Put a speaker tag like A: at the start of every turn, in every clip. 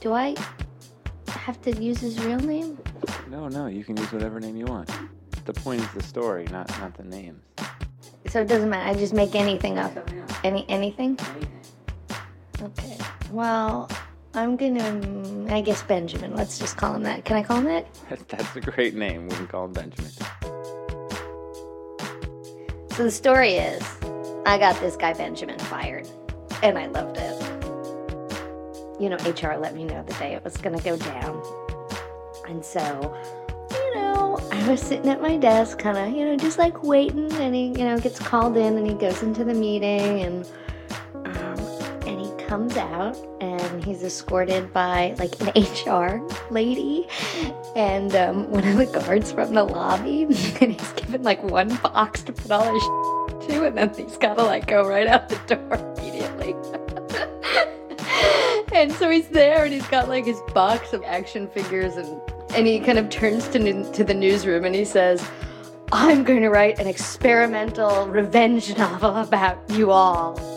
A: Do I have to use his real name?
B: No, no, you can use whatever name you want. The point is the story, not not the names.
A: So it doesn't matter. I just make anything up. Any anything? Okay. Well, I'm gonna. I guess Benjamin. Let's just call him that. Can I call him that?
B: That's a great name. We can call him Benjamin.
A: So the story is, I got this guy Benjamin fired, and I loved it. You know, HR let me know the day it was gonna go down, and so, you know, I was sitting at my desk, kind of, you know, just like waiting, and he, you know, gets called in, and he goes into the meeting, and um, and he comes out, and he's escorted by like an HR lady, and um, one of the guards from the lobby, and he's given like one box to put all his to, and then he's gotta like go right out the door immediately. And so he's there, and he's got like his box of action figures, and and he kind of turns to to the newsroom, and he says. I'm going to write an experimental revenge novel about you all.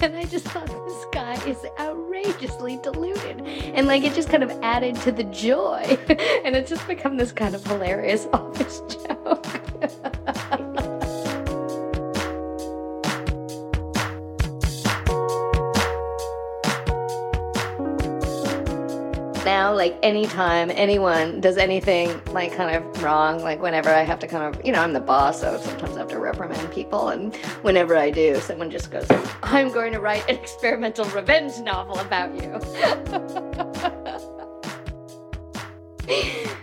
A: and I just thought this guy is outrageously deluded. And like it just kind of added to the joy. and it's just become this kind of hilarious office joke. Now like anytime anyone does anything like kind of wrong like whenever i have to kind of you know i'm the boss so sometimes i have to reprimand people and whenever i do someone just goes i'm going to write an experimental revenge novel about you.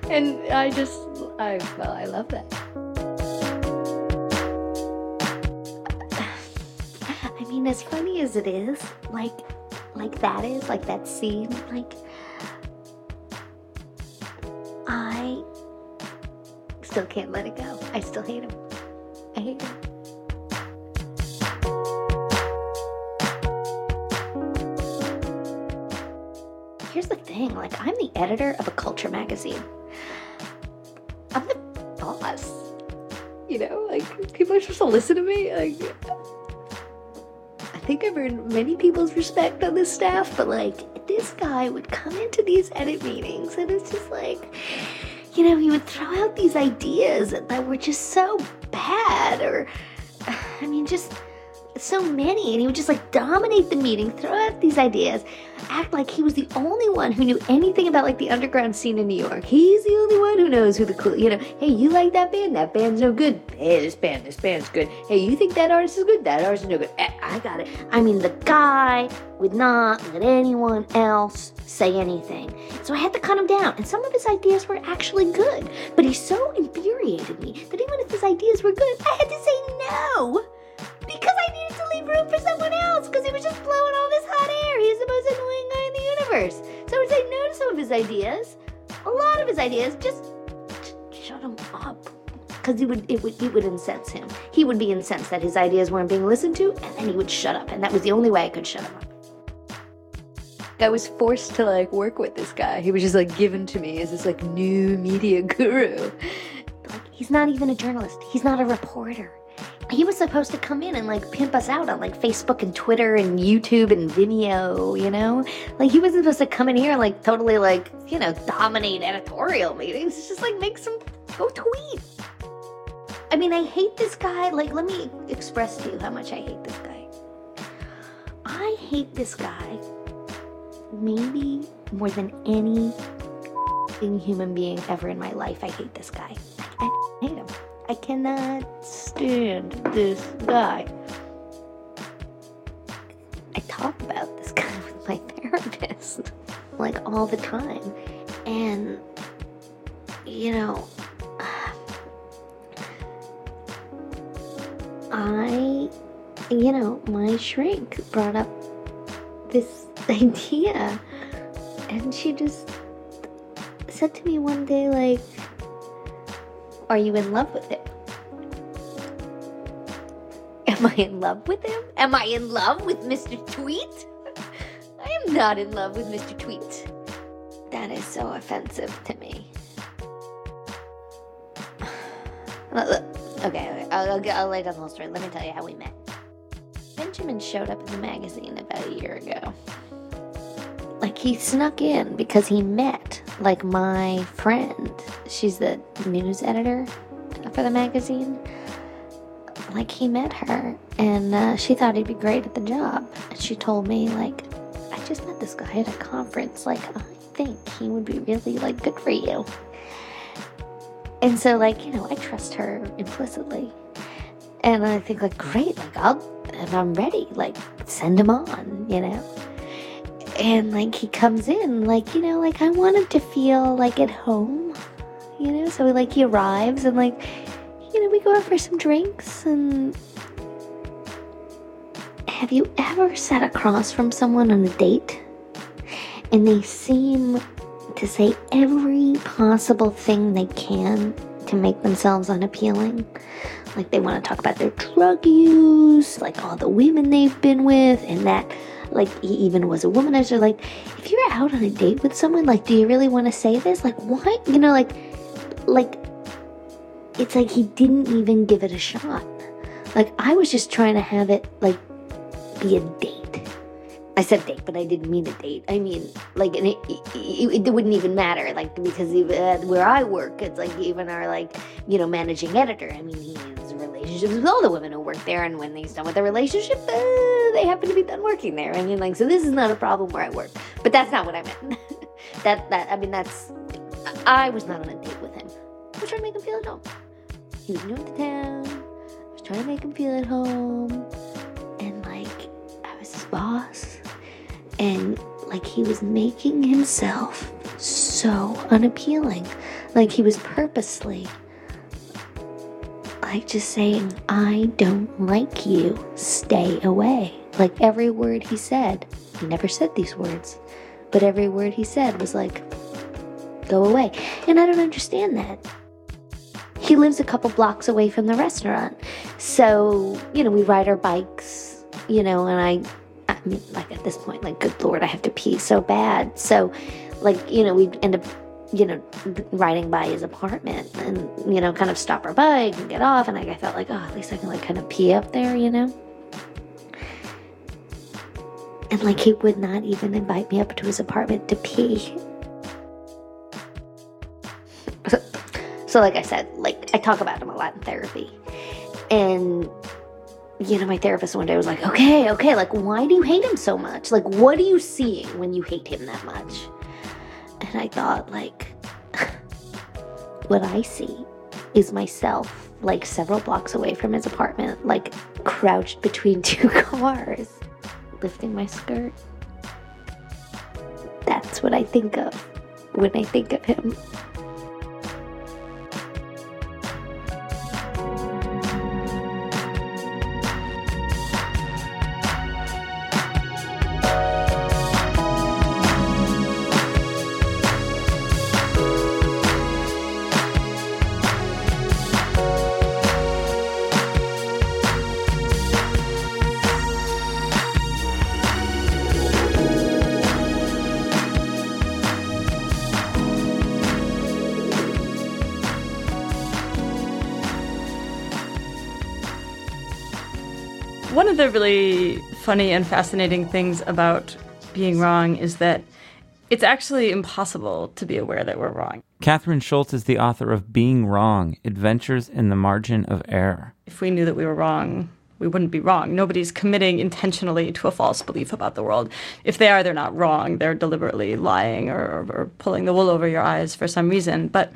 A: And i just i well i love that. I mean as funny as it is like like that is like that scene like I still can't let it go. I still hate him. I hate him. Here's the thing like, I'm the editor of a culture magazine. I'm the boss. You know, like, people are supposed to listen to me. Like, think I've earned many people's respect on this staff, but like, this guy would come into these edit meetings and it's just like, you know, he would throw out these ideas that were just so bad or, I mean, just so many. And he would just like dominate the meeting, throw out these ideas, act like he was the only one who knew anything about like the underground scene in New York. He's the only one who knows who the cool, you know, hey, you like that band? That band's no good. Hey, this band, this band's good. Hey, you think that artist is good? That artist is no good. Eh, I got it. I mean, the guy would not let anyone else say anything. So I had to cut him down. And some of his ideas were actually good. But he so infuriated me that even if his ideas were good, I had to say no. Because I needed to leave room for someone else, because he was just blowing all this hot air. He's the most annoying guy in the universe. So I would say no to some of his ideas, a lot of his ideas, just, just shut him up. Because he would, it would, it would incense him. He would be incensed that his ideas weren't being listened to, and then he would shut up. And that was the only way I could shut him up. I was forced to like work with this guy. He was just like given to me as this like new media guru. Like he's not even a journalist. He's not a reporter he was supposed to come in and like pimp us out on like Facebook and Twitter and YouTube and Vimeo, you know? Like he wasn't supposed to come in here and like totally like, you know, dominate editorial meetings. It's just like make some go tweet. I mean, I hate this guy. Like, let me express to you how much I hate this guy. I hate this guy maybe more than any human being ever in my life. I hate this guy. I, I hate him. I cannot stand this guy. I talk about this guy with my therapist like all the time. And, you know, I, you know, my shrink brought up this idea. And she just said to me one day, like, are you in love with him? Am I in love with him? Am I in love with Mr. Tweet? I am not in love with Mr. Tweet. That is so offensive to me. okay, okay I'll, I'll, I'll lay down the whole story. Let me tell you how we met. Benjamin showed up in the magazine about a year ago. Like he snuck in because he met like my friend. She's the news editor for the magazine. Like he met her and uh, she thought he'd be great at the job. And she told me like, I just met this guy at a conference. Like I think he would be really like good for you. And so like, you know, I trust her implicitly. And I think like, great, like I'll, and I'm ready, like send him on, you know? And like he comes in, like, you know, like I want him to feel like at home, you know? So like he arrives and like, you know, we go out for some drinks and have you ever sat across from someone on a date and they seem to say every possible thing they can to make themselves unappealing? Like they want to talk about their drug use, like all the women they've been with, and that like he even was a womanizer. Like, if you're out on a date with someone, like, do you really want to say this? Like, why? You know, like, like, it's like he didn't even give it a shot. Like, I was just trying to have it like be a date. I said date, but I didn't mean a date. I mean, like, it, it, it wouldn't even matter, like, because even where I work, it's like even our like, you know, managing editor. I mean, he has relationships with all the women who work there, and when he's done with the relationship, uh, they happen to be done working there. I mean, like, so this is not a problem where I work, but that's not what I meant. that that I mean, that's I was not on a date with him. I was trying to make him feel at home. He was new to town. I was trying to make him feel at home, and like, I was his boss and like he was making himself so unappealing. Like he was purposely like just saying, I don't like you, stay away. Like every word he said, he never said these words, but every word he said was like, go away. And I don't understand that. He lives a couple blocks away from the restaurant. So, you know, we ride our bikes, you know, and I I mean, like at this point, like, good lord, I have to pee so bad. So, like, you know, we end up, you know, riding by his apartment and, you know, kind of stop our bike and get off. And like, I felt like, oh, at least I can, like, kind of pee up there, you know? And, like, he would not even invite me up to his apartment to pee. so, like I said, like, I talk about him a lot in therapy. And you know, my therapist one day was like, okay, okay, like, why do you hate him so much? Like, what are you seeing when you hate him that much? And I thought, like, what I see is myself, like, several blocks away from his apartment, like, crouched between two cars, lifting my skirt. That's what I think of when I think of him.
C: One of the really funny and fascinating things about being wrong is that it's actually impossible to be aware that we're wrong.
B: Kathryn Schulz is the author of Being Wrong Adventures in the Margin of Error.
C: If we knew that we were wrong, we wouldn't be wrong. Nobody's committing intentionally to a false belief about the world. If they are, they're not wrong. They're deliberately lying or, or pulling the wool over your eyes for some reason. But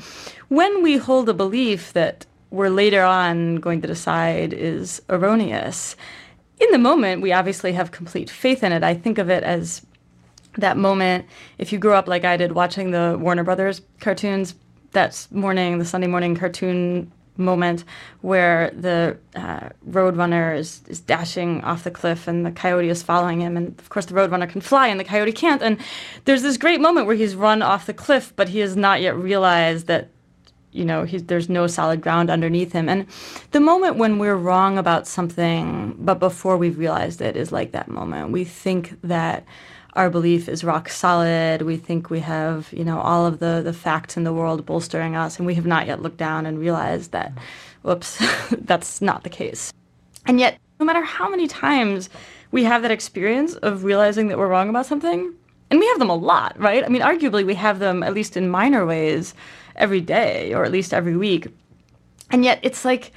C: when we hold a belief that we're later on going to decide is erroneous, in the moment, we obviously have complete faith in it. I think of it as that moment, if you grew up like I did watching the Warner Brothers cartoons, that morning, the Sunday morning cartoon moment where the uh, roadrunner is, is dashing off the cliff and the coyote is following him. And of course, the roadrunner can fly and the coyote can't. And there's this great moment where he's run off the cliff, but he has not yet realized that you know, there's no solid ground underneath him. And the moment when we're wrong about something, but before we've realized it, is like that moment. We think that our belief is rock solid. We think we have, you know, all of the, the facts in the world bolstering us, and we have not yet looked down and realized that, whoops, that's not the case. And yet, No matter how many times we have that experience of realizing that we're wrong about something, and we have them a lot, right? I mean, arguably, we have them at least in minor ways every day or at least every week. And yet, it's like,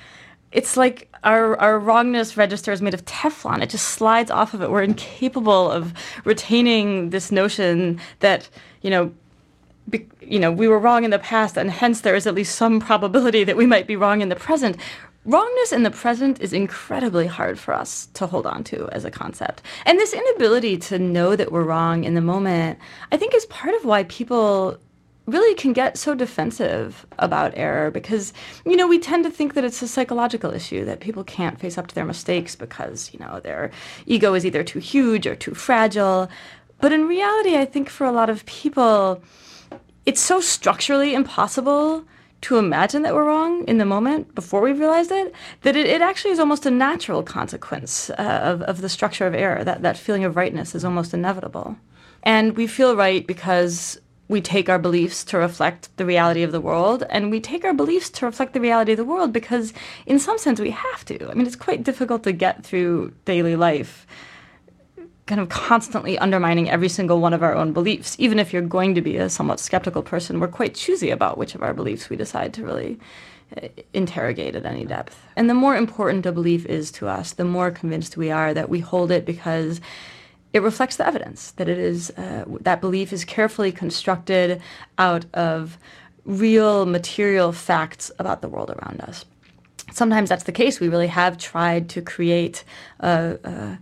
C: it's like our, our wrongness register is made of Teflon. It just slides off of it. We're incapable of retaining this notion that, you know, be, you know, we were wrong in the past, and hence there is at least some probability that we might be wrong in the present. Wrongness in the present is incredibly hard for us to hold on to as a concept. And this inability to know that we're wrong in the moment, I think, is part of why people really can get so defensive about error because you know we tend to think that it's a psychological issue that people can't face up to their mistakes because you know their ego is either too huge or too fragile. But in reality i think for a lot of people it's so structurally impossible to imagine that we're wrong in the moment before we realized it that it, it actually is almost a natural consequence uh, of, of the structure of error. That, that feeling of rightness is almost inevitable. And we feel right because we take our beliefs to reflect the reality of the world, and we take our beliefs to reflect the reality of the world because, in some sense, we have to. I mean, it's quite difficult to get through daily life kind of constantly undermining every single one of our own beliefs. Even if you're going to be a somewhat skeptical person, we're quite choosy about which of our beliefs we decide to really uh, interrogate at any depth. And the more important a belief is to us, the more convinced we are that we hold it because it reflects the evidence that it is uh, that belief is carefully constructed out of real material facts about the world around us. Sometimes that's the case. We really have tried to create a, a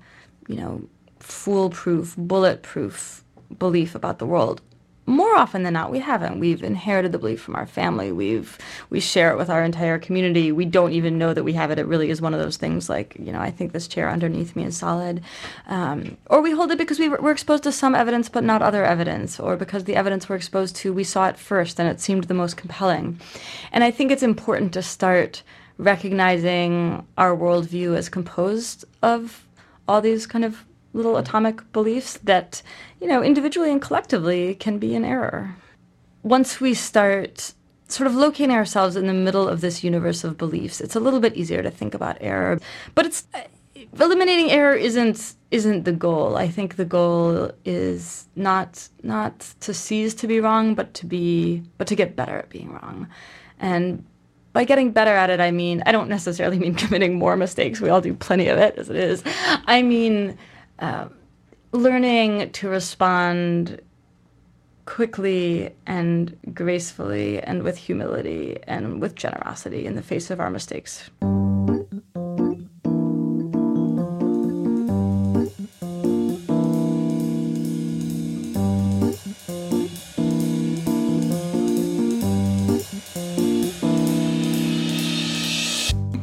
C: you know foolproof, bulletproof belief about the world more often than not we haven't. We've inherited the belief from our family. We've we share it with our entire community. We don't even know that we have it. It really is one of those things like you know i think this chair underneath me is solid. Um, or we hold it because we were exposed to some evidence but not other evidence. Or because the evidence we're exposed to we saw it first and it seemed the most compelling. And i think it's important to start recognizing our worldview as composed of all these kind of little atomic beliefs that, you know, individually and collectively can be an error. Once we start sort of locating ourselves in the middle of this universe of beliefs, it's a little bit easier to think about error. But it's uh, eliminating error isn't isn't the goal. I think the goal is not not to cease to be wrong, but to be but to get better at being wrong. And by getting better at it, I mean I don't necessarily mean committing more mistakes. We all do plenty of it as it is. I mean uh, learning to respond quickly and gracefully and with humility and with generosity in the face of our mistakes.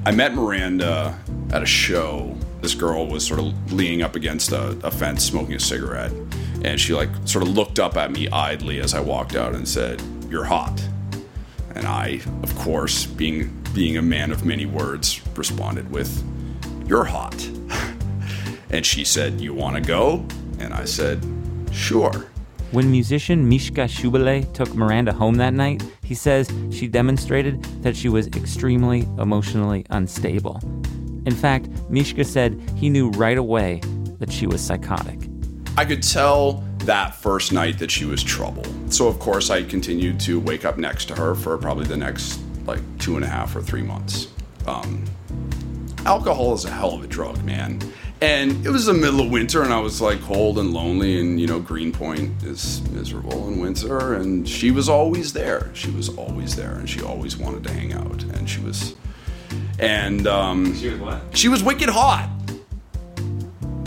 D: I met Miranda at a show this girl was sort of leaning up against a, a, fence smoking a cigarette and she like sort of looked up at me idly as i walked out and said you're hot. And i of course being being a man of many words responded with you're hot. And she said you want to go? And i said sure.
B: When musician Mishka Shubaly took Miranda home that night, he says she demonstrated that she was extremely emotionally unstable in fact, Mishka said he knew right away that she was psychotic.
D: I could tell that first night that she was trouble. So, of course, I continued to wake up next to her for probably the next like two and a half or three months. Um, alcohol is a hell of a drug, man. And it was the middle of winter, and I was like cold and lonely, and you know, Greenpoint is miserable in winter. And she was always there. She was always there, and she always wanted to hang out. And she was and um,
B: she was what?
D: She was wicked hot.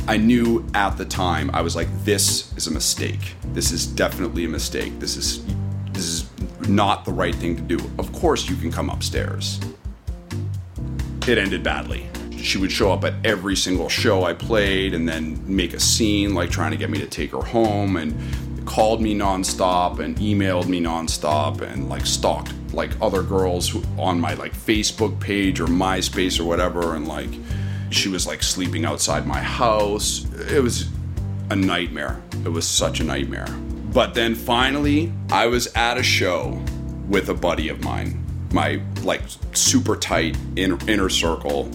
D: I knew at the time I was like, this is a mistake. This is definitely a mistake. This is this is not the right thing to do. Of course, you can come upstairs. It ended badly. She would show up at every single show I played and then make a scene, like trying to get me to take her home, and called me nonstop and emailed me nonstop and like stalked like other girls on my like Facebook page or MySpace or whatever, and like she was like sleeping outside my house. It was a nightmare. It was such a nightmare. But then finally, I was at a show with a buddy of mine, my like super tight inner, inner circle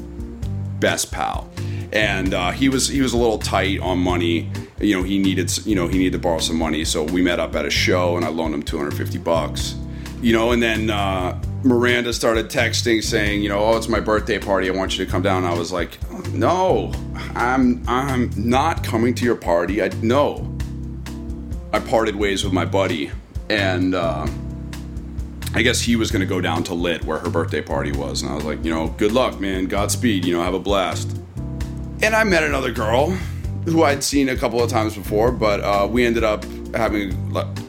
D: best pal. and uh, he was he was a little tight on money. You know, he needed you know he needed to borrow some money, so we met up at a show, and I loaned him 250 bucks. You know, and then uh, Miranda started texting saying, you know, oh, it's my birthday party. I want you to come down. I was like, no, I'm I'm not coming to your party. I no. I parted ways with my buddy, and uh, I guess he was going to go down to Lit where her birthday party was, and I was like, you know, good luck, man. Godspeed. You know, have a blast. And I met another girl who I'd seen a couple of times before, but uh, we ended up having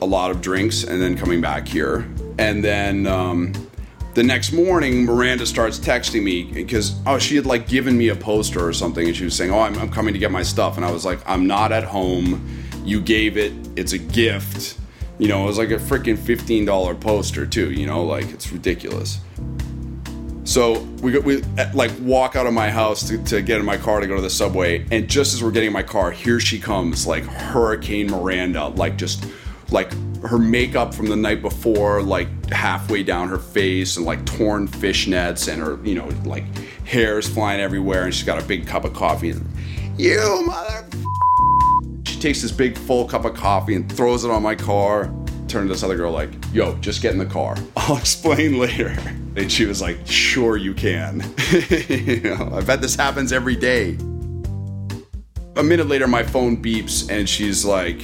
D: a lot of drinks and then coming back here. And then um, the next morning, Miranda starts texting me because oh, she had like given me a poster or something, and she was saying, "Oh, I'm, I'm coming to get my stuff," and I was like, "I'm not at home. You gave it. It's a gift." You know, it was like a freaking fifteen dollar poster too. You know, like it's ridiculous. So we we like walk out of my house to, to get in my car to go to the subway, and just as we're getting in my car, here she comes, like Hurricane Miranda, like just like her makeup from the night before, like halfway down her face, and like torn fishnets, and her, you know, like hair's flying everywhere, and she's got a big cup of coffee. And, you mother. She takes this big full cup of coffee and throws it on my car. Turn to this other girl, like, yo, just get in the car. I'll explain later. And she was like, sure you can. you know, I bet this happens every day. A minute later, my phone beeps, and she's like,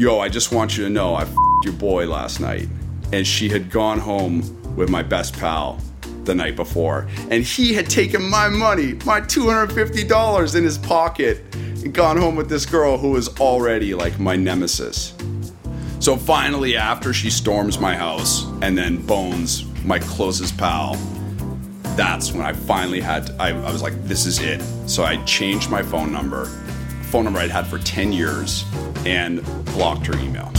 D: yo, I just want you to know I fed your boy last night. And she had gone home with my best pal the night before. And he had taken my money, my $250 in his pocket, and gone home with this girl who was already like my nemesis. So finally, after she storms my house and then bones my closest pal, that's when I finally had, to, I, I was like, this is it. So I changed my phone number, phone number I'd had for 10 years, and blocked her email.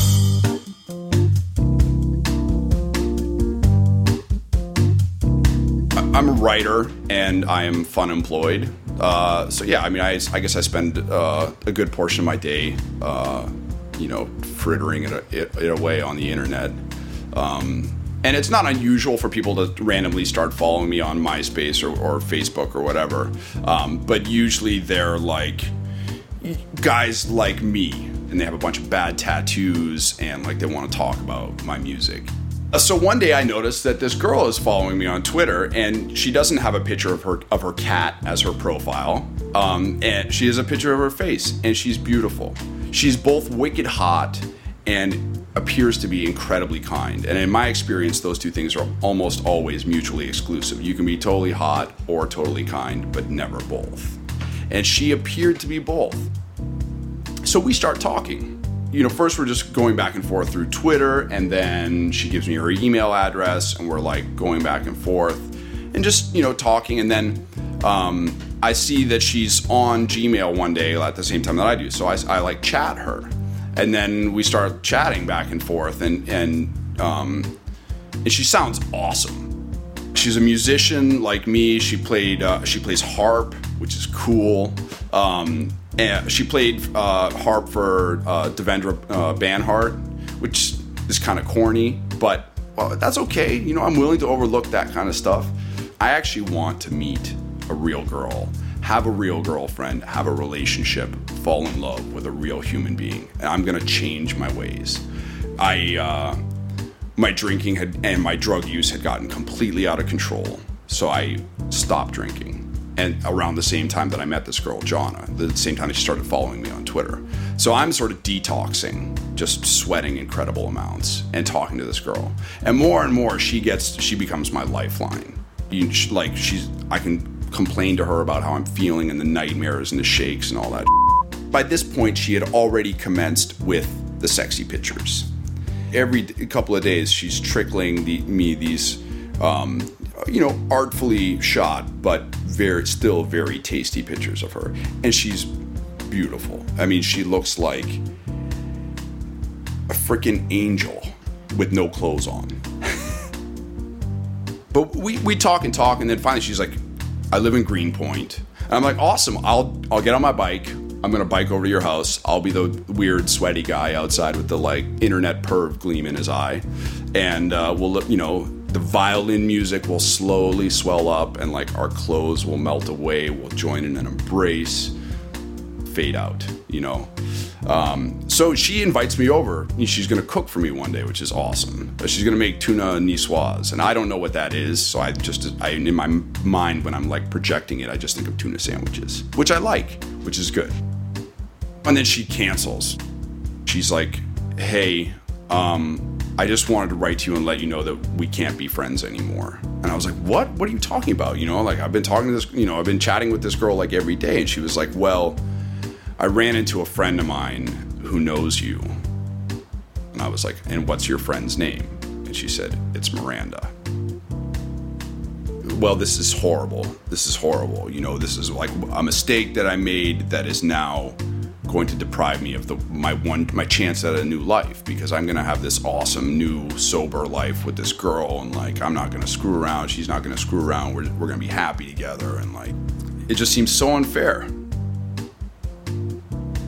D: I'm a writer and I am fun employed. Uh, so yeah, I mean, I, I guess I spend uh, a good portion of my day, uh, you know, frittering it, it, it, away on the internet. Um, and it's not unusual for people to randomly start following me on MySpace or, or Facebook or whatever. Um, but usually they're like guys like me, and they have a bunch of bad tattoos, and like they want to talk about my music. Uh, so one day I noticed that this girl is following me on Twitter, and she doesn't have a picture of her of her cat as her profile, um, and she has a picture of her face, and she's beautiful. She's both wicked hot and appears to be incredibly kind. And in my experience, those two things are almost always mutually exclusive. You can be totally hot or totally kind, but never both. And she appeared to be both. So we start talking. You know, first we're just going back and forth through Twitter, and then she gives me her email address, and we're like going back and forth and just, you know, talking. And then um, I see that she's on Gmail one day at the same time that I do. So I, I like chat her and then we start chatting back and forth and and um, and she sounds awesome she's a musician like me she played uh, she plays harp which is cool um, and she played uh, harp for uh, devendra uh, banhart which is kind of corny but well, that's okay you know i'm willing to overlook that kind of stuff i actually want to meet a real girl have a real girlfriend, have a relationship, fall in love with a real human being. And I'm gonna change my ways. I, uh, my drinking had and my drug use had gotten completely out of control. So I stopped drinking. And around the same time that I met this girl, Jonna, the same time she started following me on Twitter. So I'm sort of detoxing, just sweating incredible amounts and talking to this girl. And more and more, she gets, she becomes my lifeline. You, like she's, I can complain to her about how I'm feeling and the nightmares and the shakes and all that. By this point, she had already commenced with the sexy pictures. Every couple of days, she's trickling the, me these, um, you know, artfully shot, but very still very tasty pictures of her, and she's beautiful. I mean, she looks like a freaking angel with no clothes on. but we, we talk and talk, and then finally she's like, I live in Greenpoint. And I'm like, awesome. I'll I'll get on my bike. I'm gonna bike over to your house. I'll be the weird sweaty guy outside with the like internet perv gleam in his eye, and uh, we'll you know the violin music will slowly swell up and like our clothes will melt away we'll join in an embrace fade out you know? Um, so she invites me over she's to cook for me one day which is awesome. She's going to make tuna niçoise and i don't know what that is so i just i in my mind when i'm like projecting it i just think of tuna sandwiches which i like which is good. And then she cancels. She's like hey um, I just wanted to write to you and let you know that we can't be friends anymore. And I was like, what? What are you talking about? You know, like I've been talking to this, you know, I've been chatting with this girl like every day. And she was like, well, I ran into a friend of mine who knows you. And I was like, and what's your friend's name? And she said, it's Miranda. Well, this is horrible. This is horrible. You know, this is like a mistake that I made that is now going to deprive me of the my one my chance at a new life because I'm gonna have this awesome new sober life with this girl and like I'm not gonna screw around she's not gonna screw around we're, we're gonna be happy together and like it just seems so unfair.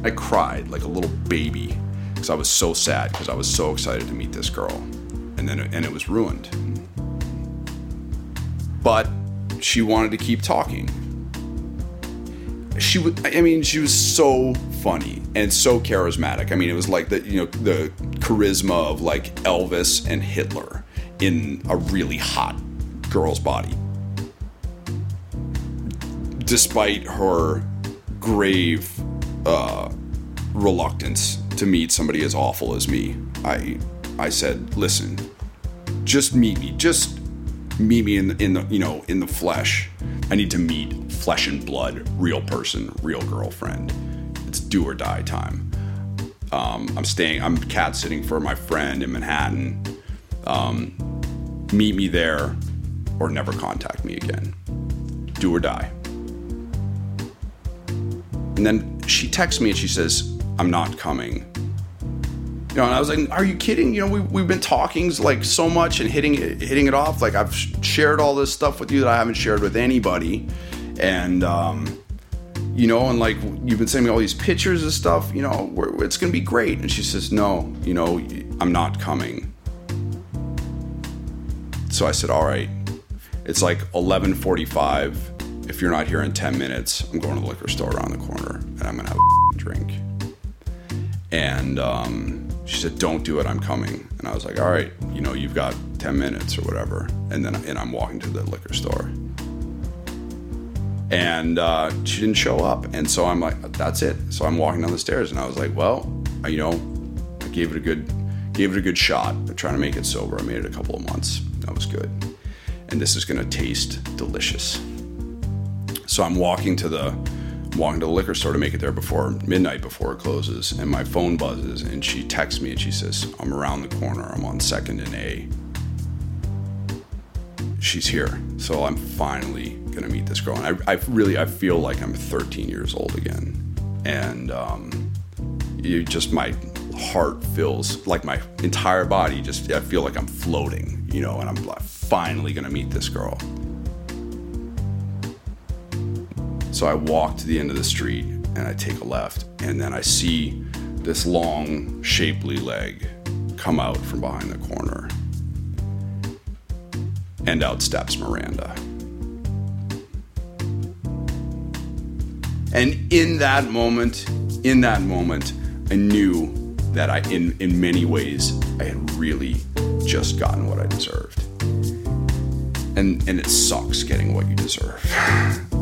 D: I cried like a little baby because I was so sad because I was so excited to meet this girl and then and it was ruined. But she wanted to keep talking she was i mean she was so funny and so charismatic. I mean it was like the you know the charisma of like elvis and hitler in a really hot girl's body. Despite her grave uh, reluctance to meet somebody as awful as me i i said listen just meet me. Just meet me in the, in the you know in the flesh. I need to meet flesh and blood real person real girlfriend. It's do or die time. Um, i'm staying i'm cat sitting for my friend in manhattan. Um, meet me there or never contact me again. Do or die. And then she texts me and she says i'm not coming you know, and I was like, "Are you kidding? You know, we we've been talking like so much and hitting it, hitting it off. Like I've shared all this stuff with you that I haven't shared with anybody, and um, you know, and like you've been sending me all these pictures and stuff. You know, it's gonna be great." And she says, "No, you know, I'm not coming." So I said, "All right." It's like 11:45. If you're not here in 10 minutes, I'm going to the liquor store around the corner and I'm gonna have a drink. And um, she said, "Don't do it. I'm coming." And I was like, "All right, you know, you've got 10 minutes or whatever." And then and I'm walking to the liquor store. And uh, she didn't show up, and so I'm like, "That's it." So I'm walking down the stairs, and I was like, "Well, you know, I gave it a good, gave it a good shot. I'm trying to make it sober. I made it a couple of months. That was good, and this is gonna taste delicious." So I'm walking to the walking to the liquor store to make it there before midnight before it closes and my phone buzzes and she texts me and she says i'm around the corner. I'm on second and a. She's here so i'm finally gonna meet this girl. And i, I really i feel like i'm 13 years old again. And um, you just my heart fills like my entire body just i feel like i'm floating you know and i'm finally gonna meet this girl So I walk to the end of the street and I take a left, and then I see this long, shapely leg come out from behind the corner. And out steps Miranda. And in that moment, in that moment, I knew that I, in, in many ways, I had really just gotten what I deserved. And, and it sucks getting what you deserve.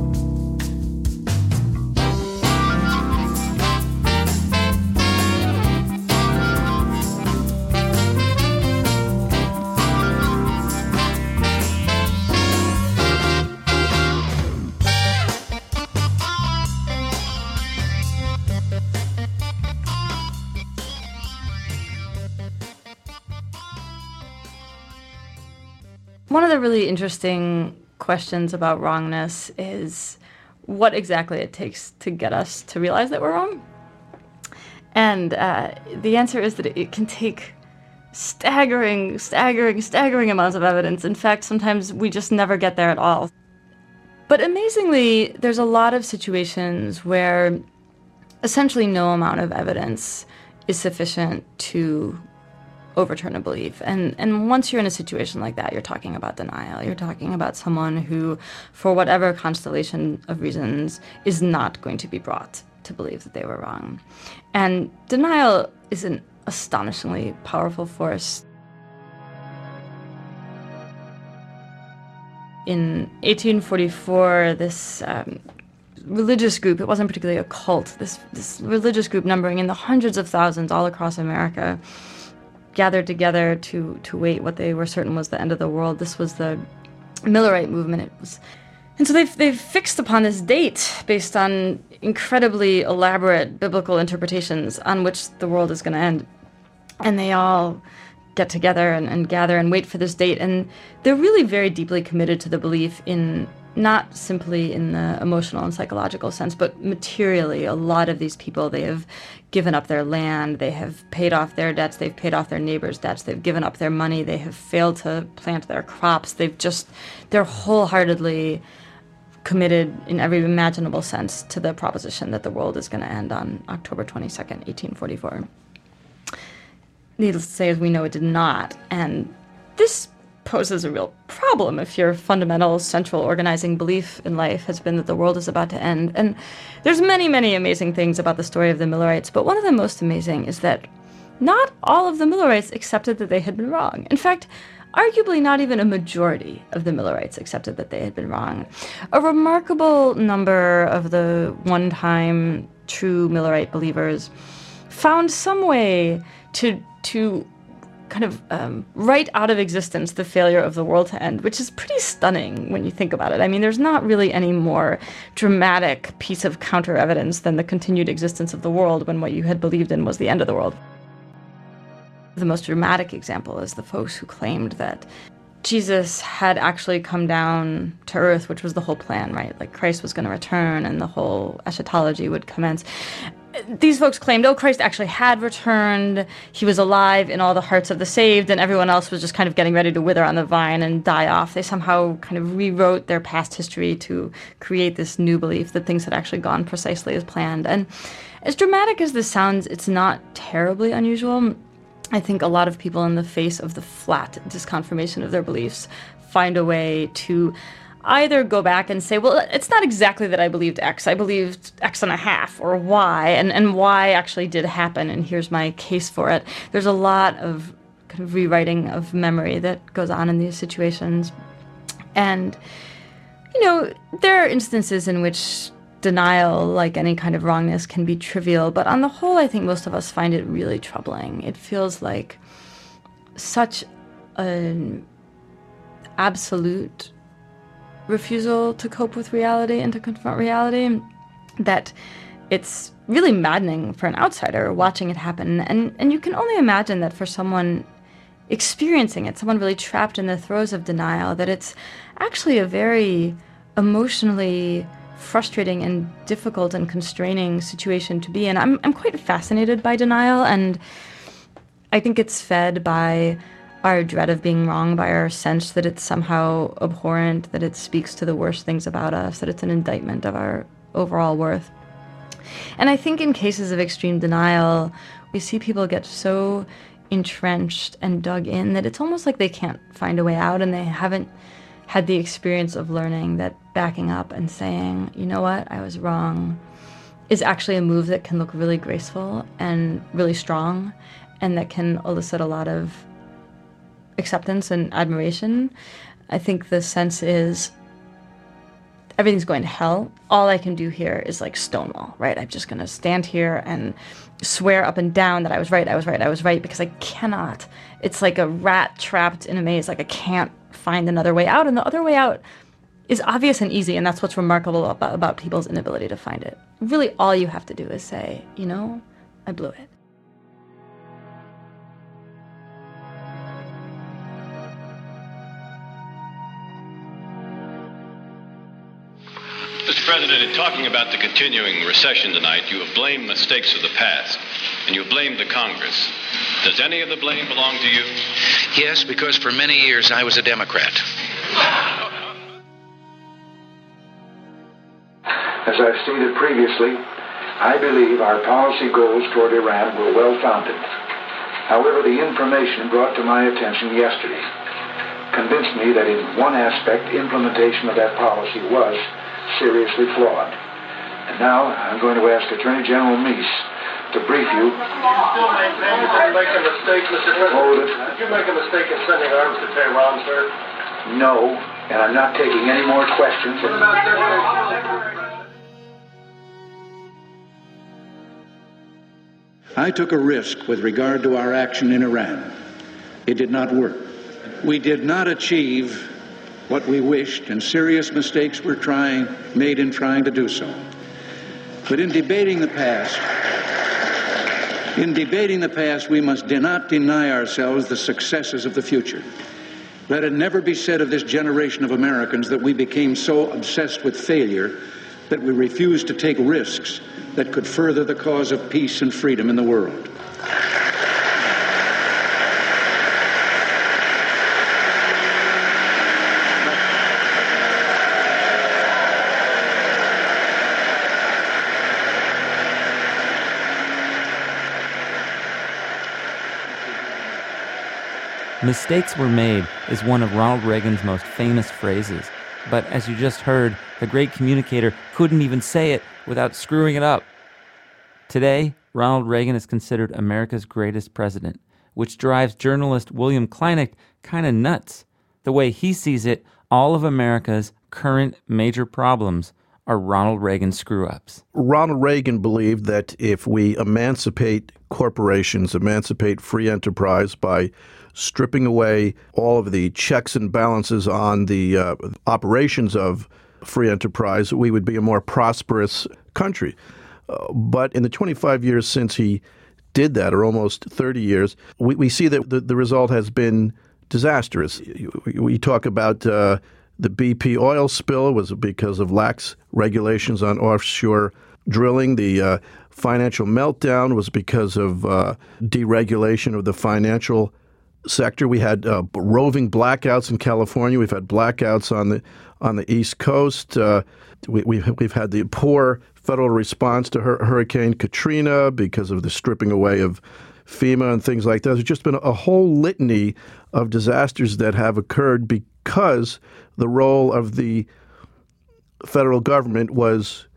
C: really interesting questions about wrongness is what exactly it takes to get us to realize that we're wrong. And uh, the answer is that it can take staggering, staggering, staggering amounts of evidence. In fact, sometimes we just never get there at all. But amazingly, there's a lot of situations where essentially no amount of evidence is sufficient to overturn a belief. And and once you're in a situation like that, you're talking about denial. You're talking about someone who, for whatever constellation of reasons, is not going to be brought to believe that they were wrong. And denial is an astonishingly powerful force. In 1844, this um, religious group, it wasn't particularly a cult, this, this religious group numbering in the hundreds of thousands all across America gathered together to, to wait what they were certain was the end of the world. This was the Millerite movement. It was, and so they've, they've fixed upon this date based on incredibly elaborate biblical interpretations on which the world is going to end. And they all get together and, and gather and wait for this date. And they're really very deeply committed to the belief in not simply in the emotional and psychological sense, but materially. A lot of these people, they have given up their land, they have paid off their debts, they've paid off their neighbors' debts, they've given up their money, they have failed to plant their crops, they've just, they're wholeheartedly committed in every imaginable sense to the proposition that the world is going to end on October 22nd, 1844. Needless to say, as we know, it did not. And this poses a real problem if your fundamental central organizing belief in life has been that the world is about to end. And there's many, many amazing things about the story of the Millerites, but one of the most amazing is that not all of the Millerites accepted that they had been wrong. In fact, arguably not even a majority of the Millerites accepted that they had been wrong. A remarkable number of the one time true Millerite believers found some way to to kind of um, write out of existence the failure of the world to end, which is pretty stunning when you think about it. I mean, there's not really any more dramatic piece of counter evidence than the continued existence of the world when what you had believed in was the end of the world. The most dramatic example is the folks who claimed that Jesus had actually come down to earth, which was the whole plan, right? Like Christ was going to return and the whole eschatology would commence. These folks claimed, oh, Christ actually had returned. He was alive in all the hearts of the saved, and everyone else was just kind of getting ready to wither on the vine and die off. They somehow kind of rewrote their past history to create this new belief that things had actually gone precisely as planned. And as dramatic as this sounds, it's not terribly unusual. I think a lot of people, in the face of the flat disconfirmation of their beliefs, find a way to either go back and say, well, it's not exactly that I believed X. I believed X and a half or Y, and, and Y actually did happen, and here's my case for it. There's a lot of kind of rewriting of memory that goes on in these situations. And, you know, there are instances in which denial, like any kind of wrongness, can be trivial, but on the whole, I think most of us find it really troubling. It feels like such an absolute refusal to cope with reality and to confront reality that it's really maddening for an outsider watching it happen. And, and you can only imagine that for someone experiencing it, someone really trapped in the throes of denial, that it's actually a very emotionally frustrating and difficult and constraining situation to be in. I'm, I'm quite fascinated by denial, and I think it's fed by our dread of being wrong, by our sense that it's somehow abhorrent, that it speaks to the worst things about us, that it's an indictment of our overall worth. And I think in cases of extreme denial, we see people get so entrenched and dug in that it's almost like they can't find a way out and they haven't had the experience of learning that backing up and saying, you know what, I was wrong, is actually a move that can look really graceful and really strong and that can elicit a lot of acceptance and admiration. I think the sense is everything's going to hell. All I can do here is like stonewall, right? I'm just going to stand here and swear up and down that I was right, I was right, I was right, because I cannot. It's like a rat trapped in a maze. Like I can't find another way out. And the other way out is obvious and easy. And that's what's remarkable about, about people's inability to find it. Really, all you have to do is say, you know, I blew it.
E: President, in talking about the continuing recession tonight, you have blamed mistakes of the past, and you have blamed the Congress. Does any of the blame belong to you?
F: Yes, because for many years I was a Democrat.
G: As I've stated previously, I believe our policy goals toward Iran were well founded. However, the information brought to my attention yesterday convinced me that in one aspect, implementation of that policy was seriously flawed. And now I'm going to ask Attorney General Meese to brief you.
H: You still maintain you make a mistake, Mr. President?
G: Hold it.
H: Did you make a mistake in sending arms to Tehran, sir?
G: No, and I'm not taking any more questions.
H: What about?
I: I took a risk with regard to our action in Iran. It did not work. We did not achieve what we wished, and serious mistakes were trying, made in trying to do so. But in debating the past, in debating the past, we must not deny ourselves the successes of the future. Let it never be said of this generation of Americans that we became so obsessed with failure that we refused to take risks that could further the cause of peace and freedom in the world.
B: Mistakes were made is one of Ronald Reagan's most famous phrases. But as you just heard, the great communicator couldn't even say it without screwing it up. Today, Ronald Reagan is considered America's greatest president, which drives journalist William Kleinknecht kind of nuts. The way he sees it, all of America's current major problems are Ronald Reagan screw ups.
J: Ronald Reagan believed that if we emancipate corporations, emancipate free enterprise by stripping away all of the checks and balances on the uh, operations of free enterprise, we would be a more prosperous country. Uh, but in the 25 years since he did that, or almost 30 years, we, we see that the, the result has been disastrous. We talk about uh, the BP oil spill was because of lax regulations on offshore drilling. The uh, financial meltdown was because of uh, deregulation of the financial sector. We had uh, roving blackouts in California. We've had blackouts on the on the East Coast. Uh, we, we've we've had the poor federal response to Hur- Hurricane Katrina because of the stripping away of FEMA and things like that. There's just been a whole litany of disasters that have occurred because the role of the federal government was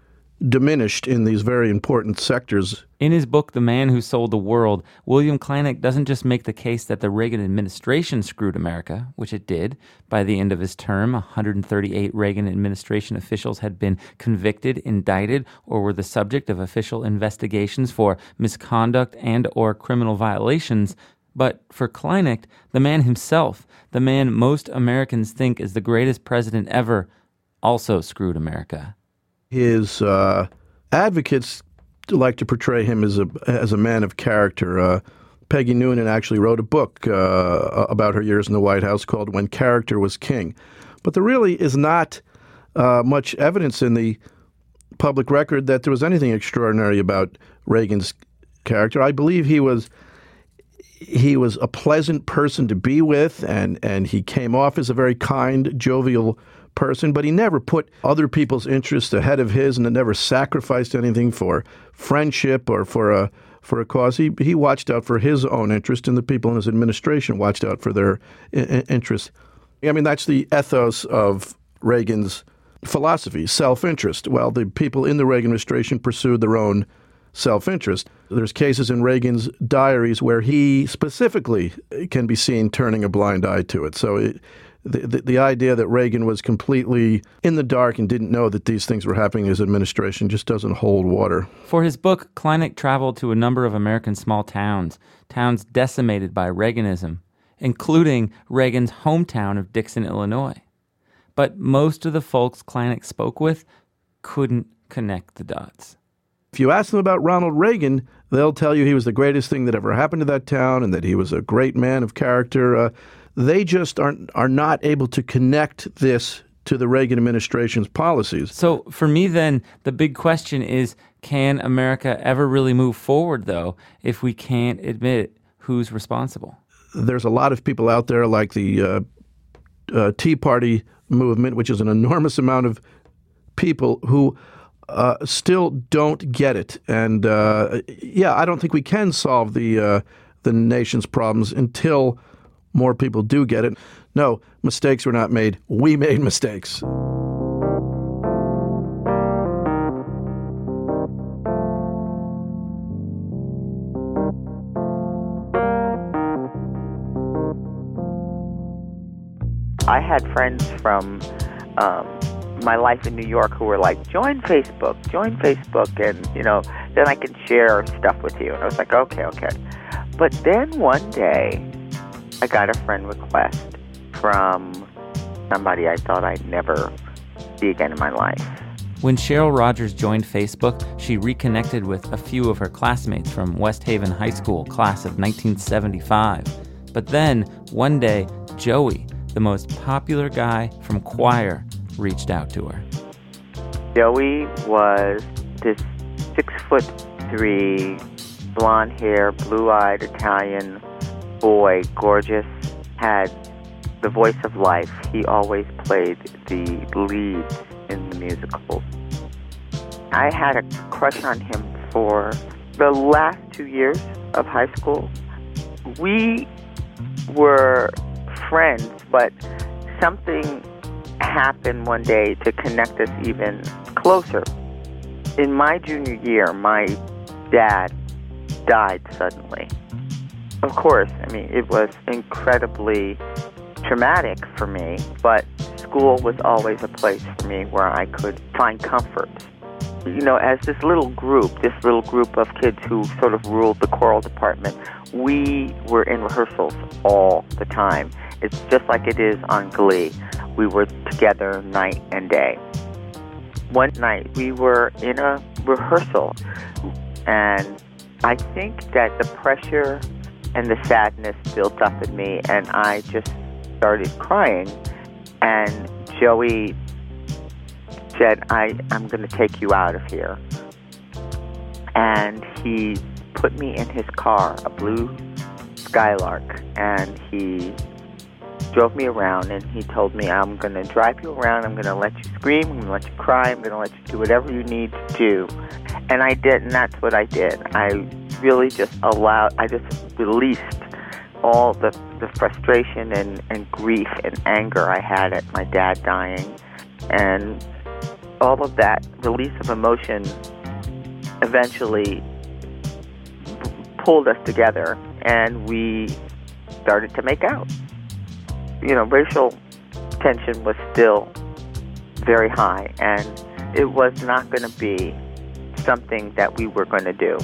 J: diminished in these very important sectors.
B: In his book, The Man Who Sold the World, William Kleinknecht doesn't just make the case that the Reagan administration screwed America, which it did. By the end of his term, 138 Reagan administration officials had been convicted, indicted, or were the subject of official investigations for misconduct and or criminal violations. But for Kleinknecht, the man himself, the man most Americans think is the greatest president ever, also screwed America
J: his uh, advocates like to portray him as a as a man of character. Uh, Peggy Noonan actually wrote a book uh, about her years in the White House called "When Character Was King," but there really is not uh, much evidence in the public record that there was anything extraordinary about Reagan's character. I believe he was he was a pleasant person to be with, and and he came off as a very kind, jovial person, but he never put other people's interests ahead of his and never sacrificed anything for friendship or for a for a cause. He he watched out for his own interest, and the people in his administration watched out for their I- interest. I mean, that's the ethos of Reagan's philosophy: self-interest. Well, the people in the Reagan administration pursued their own self-interest. There's cases in Reagan's diaries where he specifically can be seen turning a blind eye to it. So it, the, the, the, idea that Reagan was completely in the dark and didn't know that these things were happening in his administration just doesn't hold water.
B: For his book, Kleinknecht traveled to a number of American small towns, towns decimated by Reaganism, including Reagan's hometown of Dixon, Illinois. But most of the folks Kleinknecht spoke with couldn't connect the dots.
J: If you ask them about Ronald Reagan, they'll tell you he was the greatest thing that ever happened to that town and that he was a great man of character. Uh, they just aren't are not able to connect this to the Reagan administration's policies.
B: So for me then the big question is can America ever really move forward though if we can't admit who's responsible?
J: There's a lot of people out there like the uh, uh, Tea Party movement, which is an enormous amount of people who uh, still don't get it. And uh, yeah, I don't think we can solve the uh, the nation's problems until more people do get it. No, mistakes were not made. We made mistakes.
K: I had friends from um, my life in New York who were like, join Facebook, join Facebook, and, you know, then I can share stuff with you. And I was like, okay, okay. But then one day, I got a friend request from somebody I thought I'd never see again in my life.
B: When Cheryl Rogers joined Facebook, she reconnected with a few of her classmates from West Haven High School, class of 1975. But then, one day, Joey, the most popular guy from choir, reached out to her.
K: Joey was this six foot three, blonde hair, blue eyed Italian boy, gorgeous, had the voice of life. He always played the lead in the musicals. I had a crush on him for the last two years of high school. We were friends, but something happened one day to connect us even closer. In my junior year, my dad died suddenly. Of course, I mean, it was incredibly traumatic for me, but school was always a place for me where I could find comfort. You know, as this little group, this little group of kids who sort of ruled the choral department, we were in rehearsals all the time. It's just like it is on Glee. We were together night and day. One night we were in a rehearsal, and I think that the pressure and the sadness built up in me, and I just started crying. And Joey said, I, I'm going to take you out of here. And he put me in his car, a blue Skylark, and he drove me around and he told me, I'm going to drive you around, I'm going to let you scream, I'm going to let you cry, I'm going to let you do whatever you need to do. And I did, and that's what I did. I really just allowed, I just released all the, the frustration and, and grief and anger I had at my dad dying. And all of that release of emotion eventually pulled us together and we started to make out. You know, racial tension was still very high and it was not going to be something that we were going to do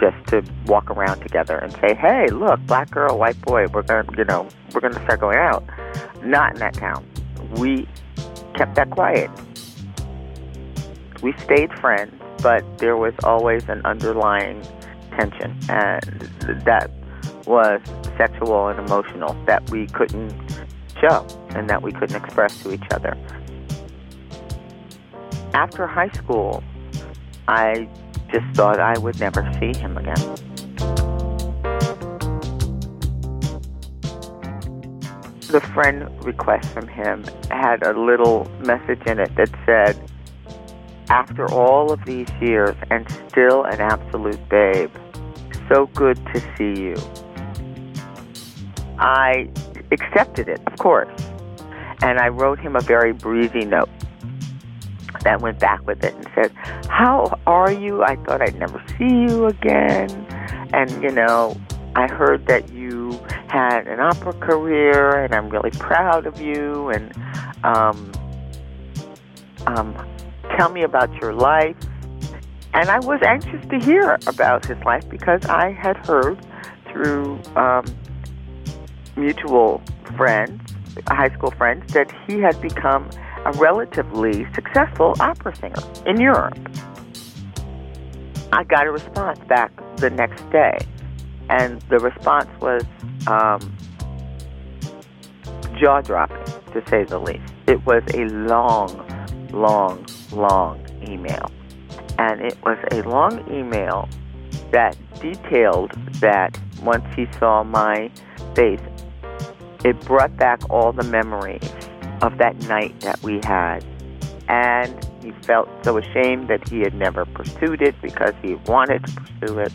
K: just to walk around together and say, "Hey, look, black girl, white boy, we're going to, you know, we're going to start going out." Not in that town. We kept that quiet. We stayed friends, but there was always an underlying tension, and that was sexual and emotional that we couldn't show and that we couldn't express to each other. After high school, I just thought I would never see him again. The friend request from him had a little message in it that said, After all of these years and still an absolute babe, so good to see you. I accepted it, of course, and I wrote him a very breezy note that went back with it and said, How are you? I thought I'd never see you again. And, you know, I heard that you had an opera career, and I'm really proud of you. And um, um, tell me about your life. And I was anxious to hear about his life because I had heard through um, mutual friends, high school friends, that he had become a relatively successful opera singer in Europe. I got a response back the next day, and the response was um, jaw dropping, to say the least. It was a long, long, long email. And it was a long email that detailed that once he saw my face, it brought back all the memories of that night that we had. And he felt so ashamed that he had never pursued it because he wanted to pursue it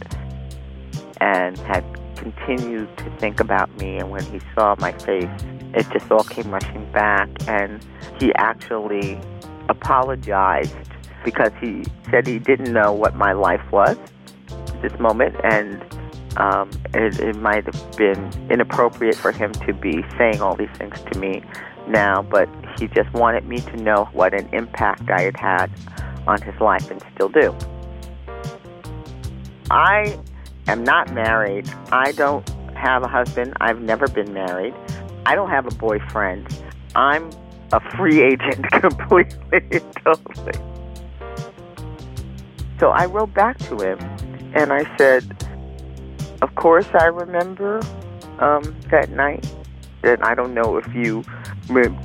K: and had continued to think about me, and when he saw my face, it just all came rushing back. And he actually apologized because he said he didn't know what my life was at this moment, and um, it, it might have been inappropriate for him to be saying all these things to me now, but he just wanted me to know what an impact I had had on his life and still do. I am not married. I don't have a husband. I've never been married. I don't have a boyfriend. I'm a free agent completely, totally. So I wrote back to him and I said, Of course, I remember um, that night. And I don't know if you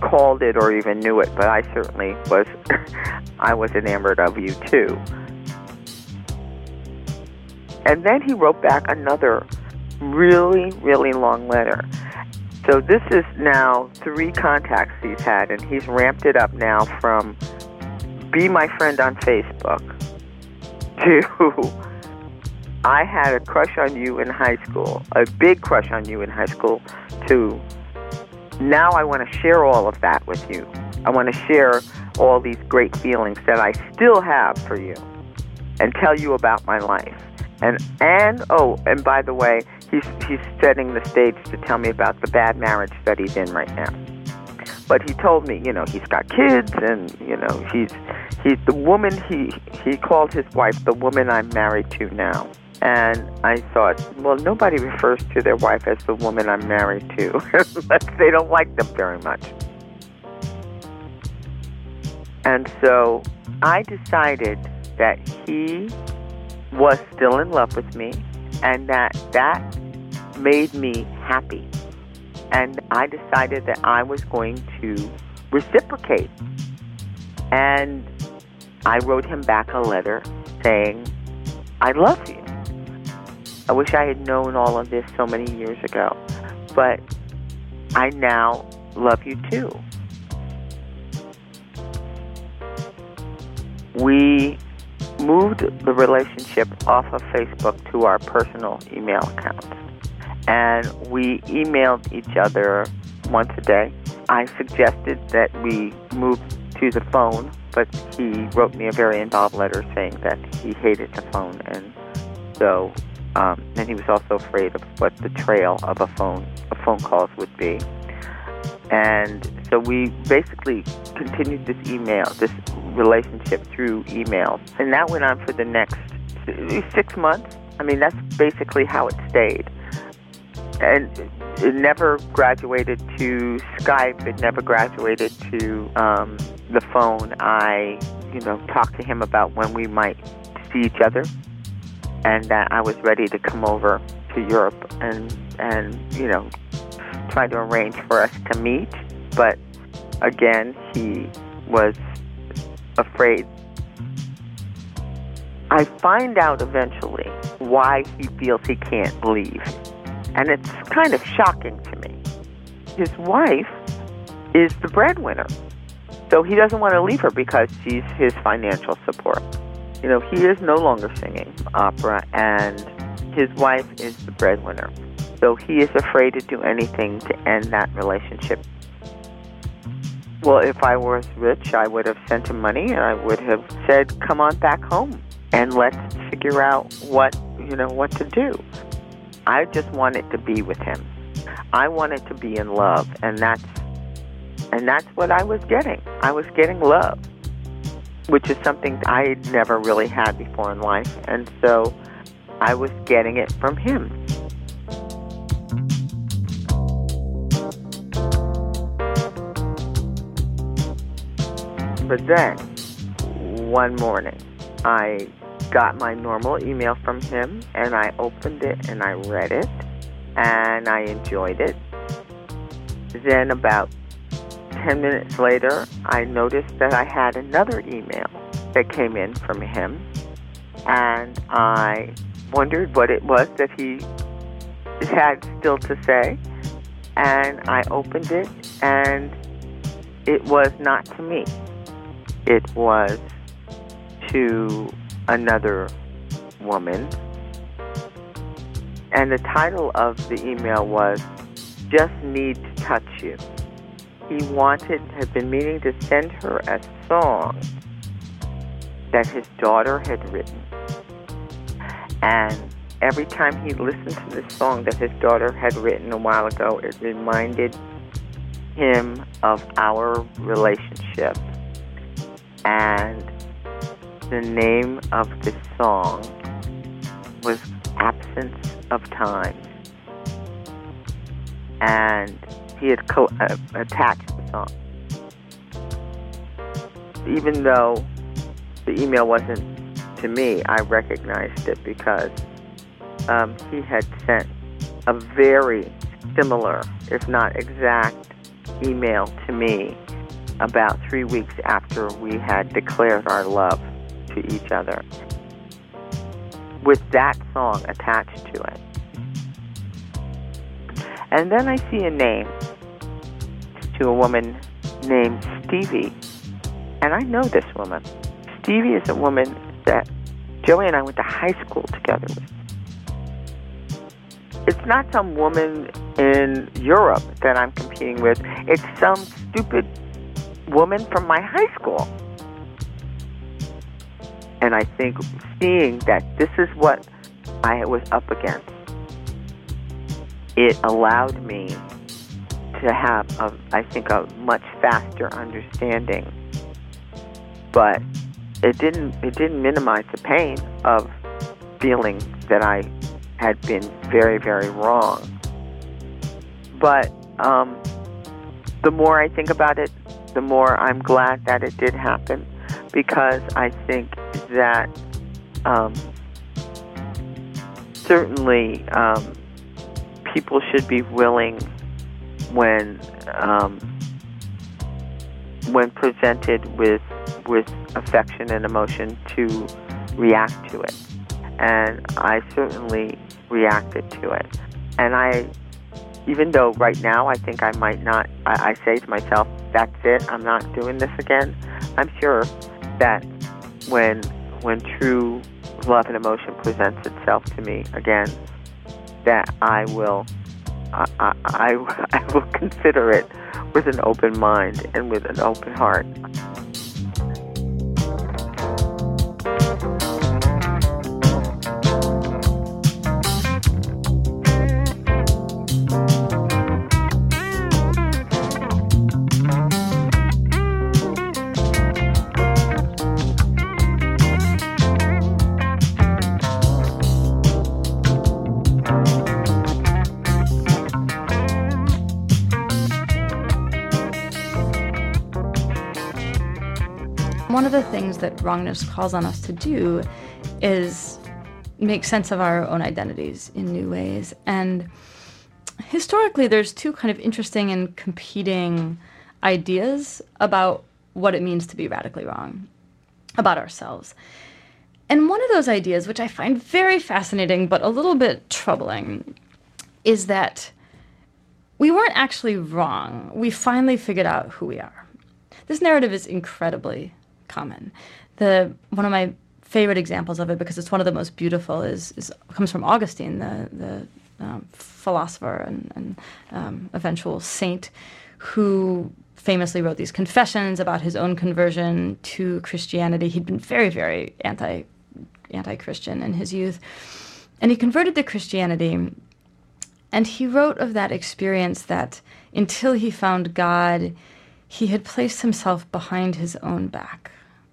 K: called it or even knew it, but I certainly was. I was enamored of you too. And then he wrote back another really, really long letter. So this is now three contacts he's had, and he's ramped it up now from be my friend on Facebook to I had a crush on you in high school, a big crush on you in high school, to now I want to share all of that with you. I want to share all these great feelings that I still have for you and tell you about my life. And and oh, and by the way, he's he's setting the stage to tell me about the bad marriage that he's in right now. But he told me, you know, he's got kids and, you know, he's he's the woman he he called his wife the woman I'm married to now. And I thought, well, nobody refers to their wife as the woman I'm married to unless they don't like them very much. And so I decided that he was still in love with me and that that made me happy. And I decided that I was going to reciprocate. And I wrote him back a letter saying, I love you. I wish I had known all of this so many years ago. But I now love you too. We moved the relationship off of Facebook to our personal email accounts. And we emailed each other once a day. I suggested that we move to the phone, but he wrote me a very involved letter saying that he hated the phone. And so, um, and he was also afraid of what the trail of a phone, of phone calls would be. And so we basically continued this email, this relationship through email. And that went on for the next six months. I mean, that's basically how it stayed. And it never graduated to Skype. It never graduated to um, the phone. I, you know, talked to him about when we might see each other, and that I was ready to come over to Europe and and you know try to arrange for us to meet. But again, he was afraid. I find out eventually why he feels he can't leave. And it's kind of shocking to me. His wife is the breadwinner. So he doesn't want to leave her because she's his financial support. You know, he is no longer singing opera, and his wife is the breadwinner. So he is afraid to do anything to end that relationship. Well, if I was rich, I would have sent him money and I would have said, "Come on back home and let's figure out what, you know, what to do." I just wanted to be with him. I wanted to be in love, and that's and that's what I was getting. I was getting love, which is something I had never really had before in life, and so I was getting it from him. But then, one morning, I got my normal email from him and I opened it and I read it and I enjoyed it. Then, about 10 minutes later, I noticed that I had another email that came in from him and I wondered what it was that he had still to say. And I opened it and it was not to me it was to another woman. and the title of the email was Just Need to Touch You. He wanted, had been meaning to send her a song that his daughter had written. And every time he listened to this song that his daughter had written a while ago, it reminded him of our relationship. And the name of the song was Absence of Time. And he had co- uh, attached the song. Even though the email wasn't to me, I recognized it because um, he had sent a very similar, if not exact, email to me about three weeks after we had declared our love to each other with that song attached to it. And then I see a name to a woman named Stevie. And I know this woman. Stevie is a woman that Joey and I went to high school together with. It's not some woman in Europe that I'm competing with. It's some stupid woman from my high school. And I think seeing that this is what I was up against, it allowed me to have, a, I think, a much faster understanding. But it didn't it didn't minimize the pain of feeling that I had been very very wrong. But um, the more I think about it, the more I'm glad that it did happen because I think that um, certainly um, people should be willing when um, when presented with with affection and emotion to react to it. And I certainly reacted to it. And I, even though right now I think I might not, I, I say to myself, that's it, I'm not doing this again. I'm sure that when when true love and emotion presents itself to me again, that I will I, I, I will consider it with an open mind and with an open heart.
C: Wrongness calls on us to do is make sense of our own identities in new ways. And historically, there's two kind of interesting and competing ideas about what it means to be radically wrong about ourselves. And one of those ideas, which I find very fascinating but a little bit troubling, is that we weren't actually wrong. We finally figured out who we are. This narrative is incredibly common. The one of my favorite examples of it, because it's one of the most beautiful, is, is comes from Augustine, the the um, philosopher and, and um, eventual saint, who famously wrote these confessions about his own conversion to Christianity. He'd been very, very anti anti Christian in his youth, and he converted to Christianity. And he wrote of that experience that until he found God, he had placed himself behind his own back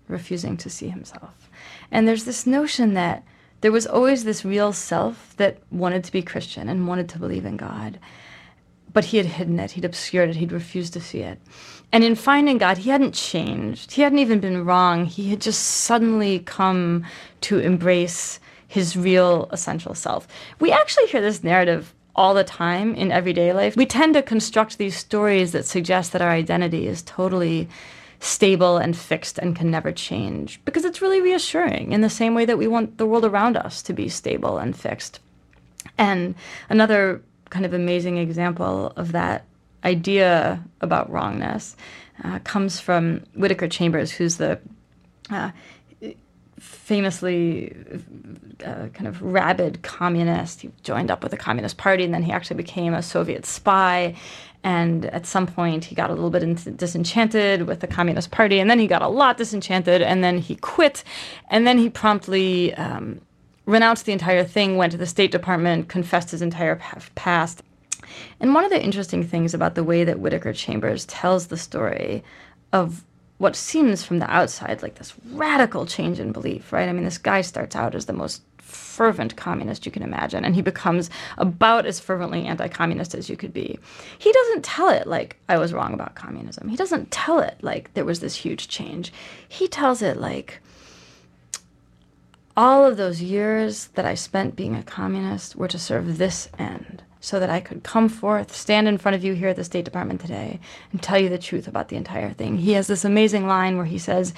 C: refusing to see himself. And there's this notion that there was always this real self that wanted to be Christian and wanted to believe in God. But he had hidden it, he'd obscured it, he'd refused to see it. And in finding God, he hadn't changed. He hadn't even been wrong. He had just suddenly come to embrace his real essential self. We actually hear this narrative all the time in everyday life. We tend to construct these stories that suggest that our identity is totally stable and fixed and can never change because it's really reassuring in the same way that we want the world around us to be stable and fixed. And another kind of amazing example of that idea about wrongness uh, comes from Whittaker Chambers, who's the uh, famously uh, kind of rabid communist. He joined up with the Communist Party, and then he actually became a Soviet spy. And at some point, he got a little bit disenchanted with the Communist Party, and then he got a lot disenchanted, and then he quit, and then he promptly um, renounced the entire thing, went to the State Department, confessed his entire past. And one of the interesting things about the way that Whittaker Chambers tells the story of what seems from the outside like this radical change in belief, right? I mean, this guy starts out as the most fervent communist you can imagine, and he becomes about as fervently anti communist as you could be. He doesn't tell it like I was wrong about communism. He doesn't tell it like there was this huge change. He tells it like all of those years that I spent being a communist were to serve this end so that I could come forth, stand in front of you here at the State Department today, and tell you the truth about the entire thing. He has this amazing line where he says,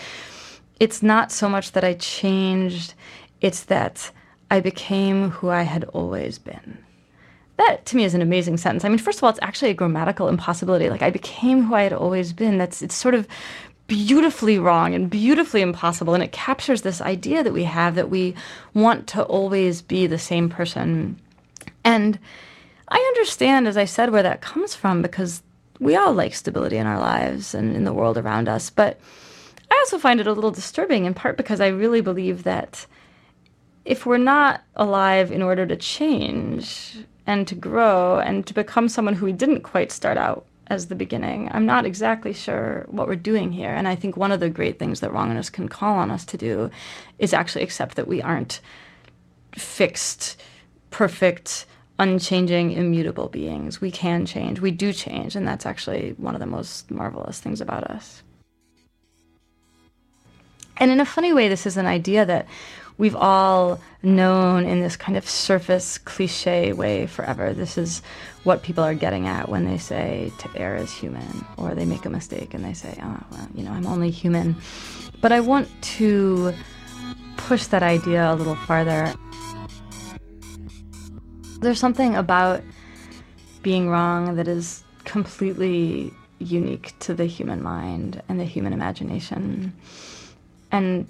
C: It's not so much that I changed, it's that I became who I had always been. That to me is an amazing sentence. I mean, first of all, it's actually a grammatical impossibility. Like I became who I had always been. That's it's sort of beautifully wrong and beautifully impossible. And it captures this idea that we have that we want to always be the same person. And I understand, as I said, where that comes from because we all like stability in our lives and in the world around us. But I also find it a little disturbing, in part because I really believe that if we're not alive in order to change and to grow and to become someone who we didn't quite start out as the beginning, I'm not exactly sure what we're doing here. And I think one of the great things that wrongness can call on us to do is actually accept that we aren't fixed, perfect, unchanging, immutable beings. We can change. We do change. And that's actually one of the most marvelous things about us. And in a funny way, this is an idea that we've all known in this kind of surface cliche way forever. This is what people are getting at when they say to err is human, or they make a mistake and they say, oh, well, you know, I'm only human. But I want to push that idea a little farther. There's something about being wrong that is completely unique to the human mind and the human imagination. And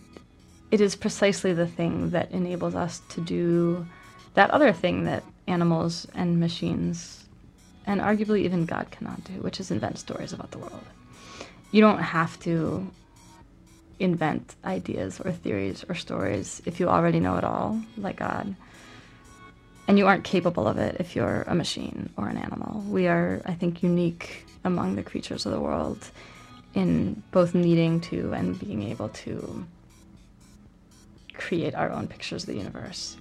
C: it is precisely the thing that enables us to do that other thing that animals and machines, and arguably even God cannot do, which is invent stories about the world. You don't have to invent ideas or theories or stories if you already know it all, like God and you aren't capable of it if you're a machine or an animal. We are, I think, unique among the creatures of the world in both needing to and being able to create our own pictures of the universe.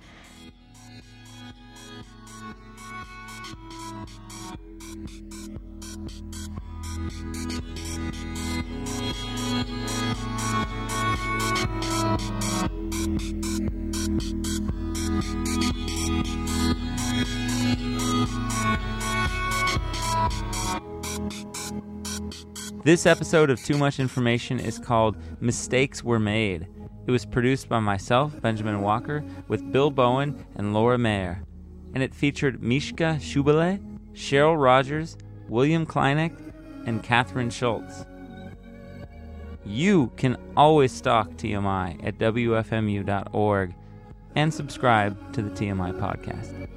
B: This episode of Too Much Information is called Mistakes Were Made. It was produced by myself, Benjamin Walker, with Bill Bowen and Laura Mayer. And it featured Mishka Shubaly, Cheryl Rogers, William Kleinknecht, and Kathryn Schulz. You can always stalk TMI at WFMU.org and subscribe to the TMI podcast.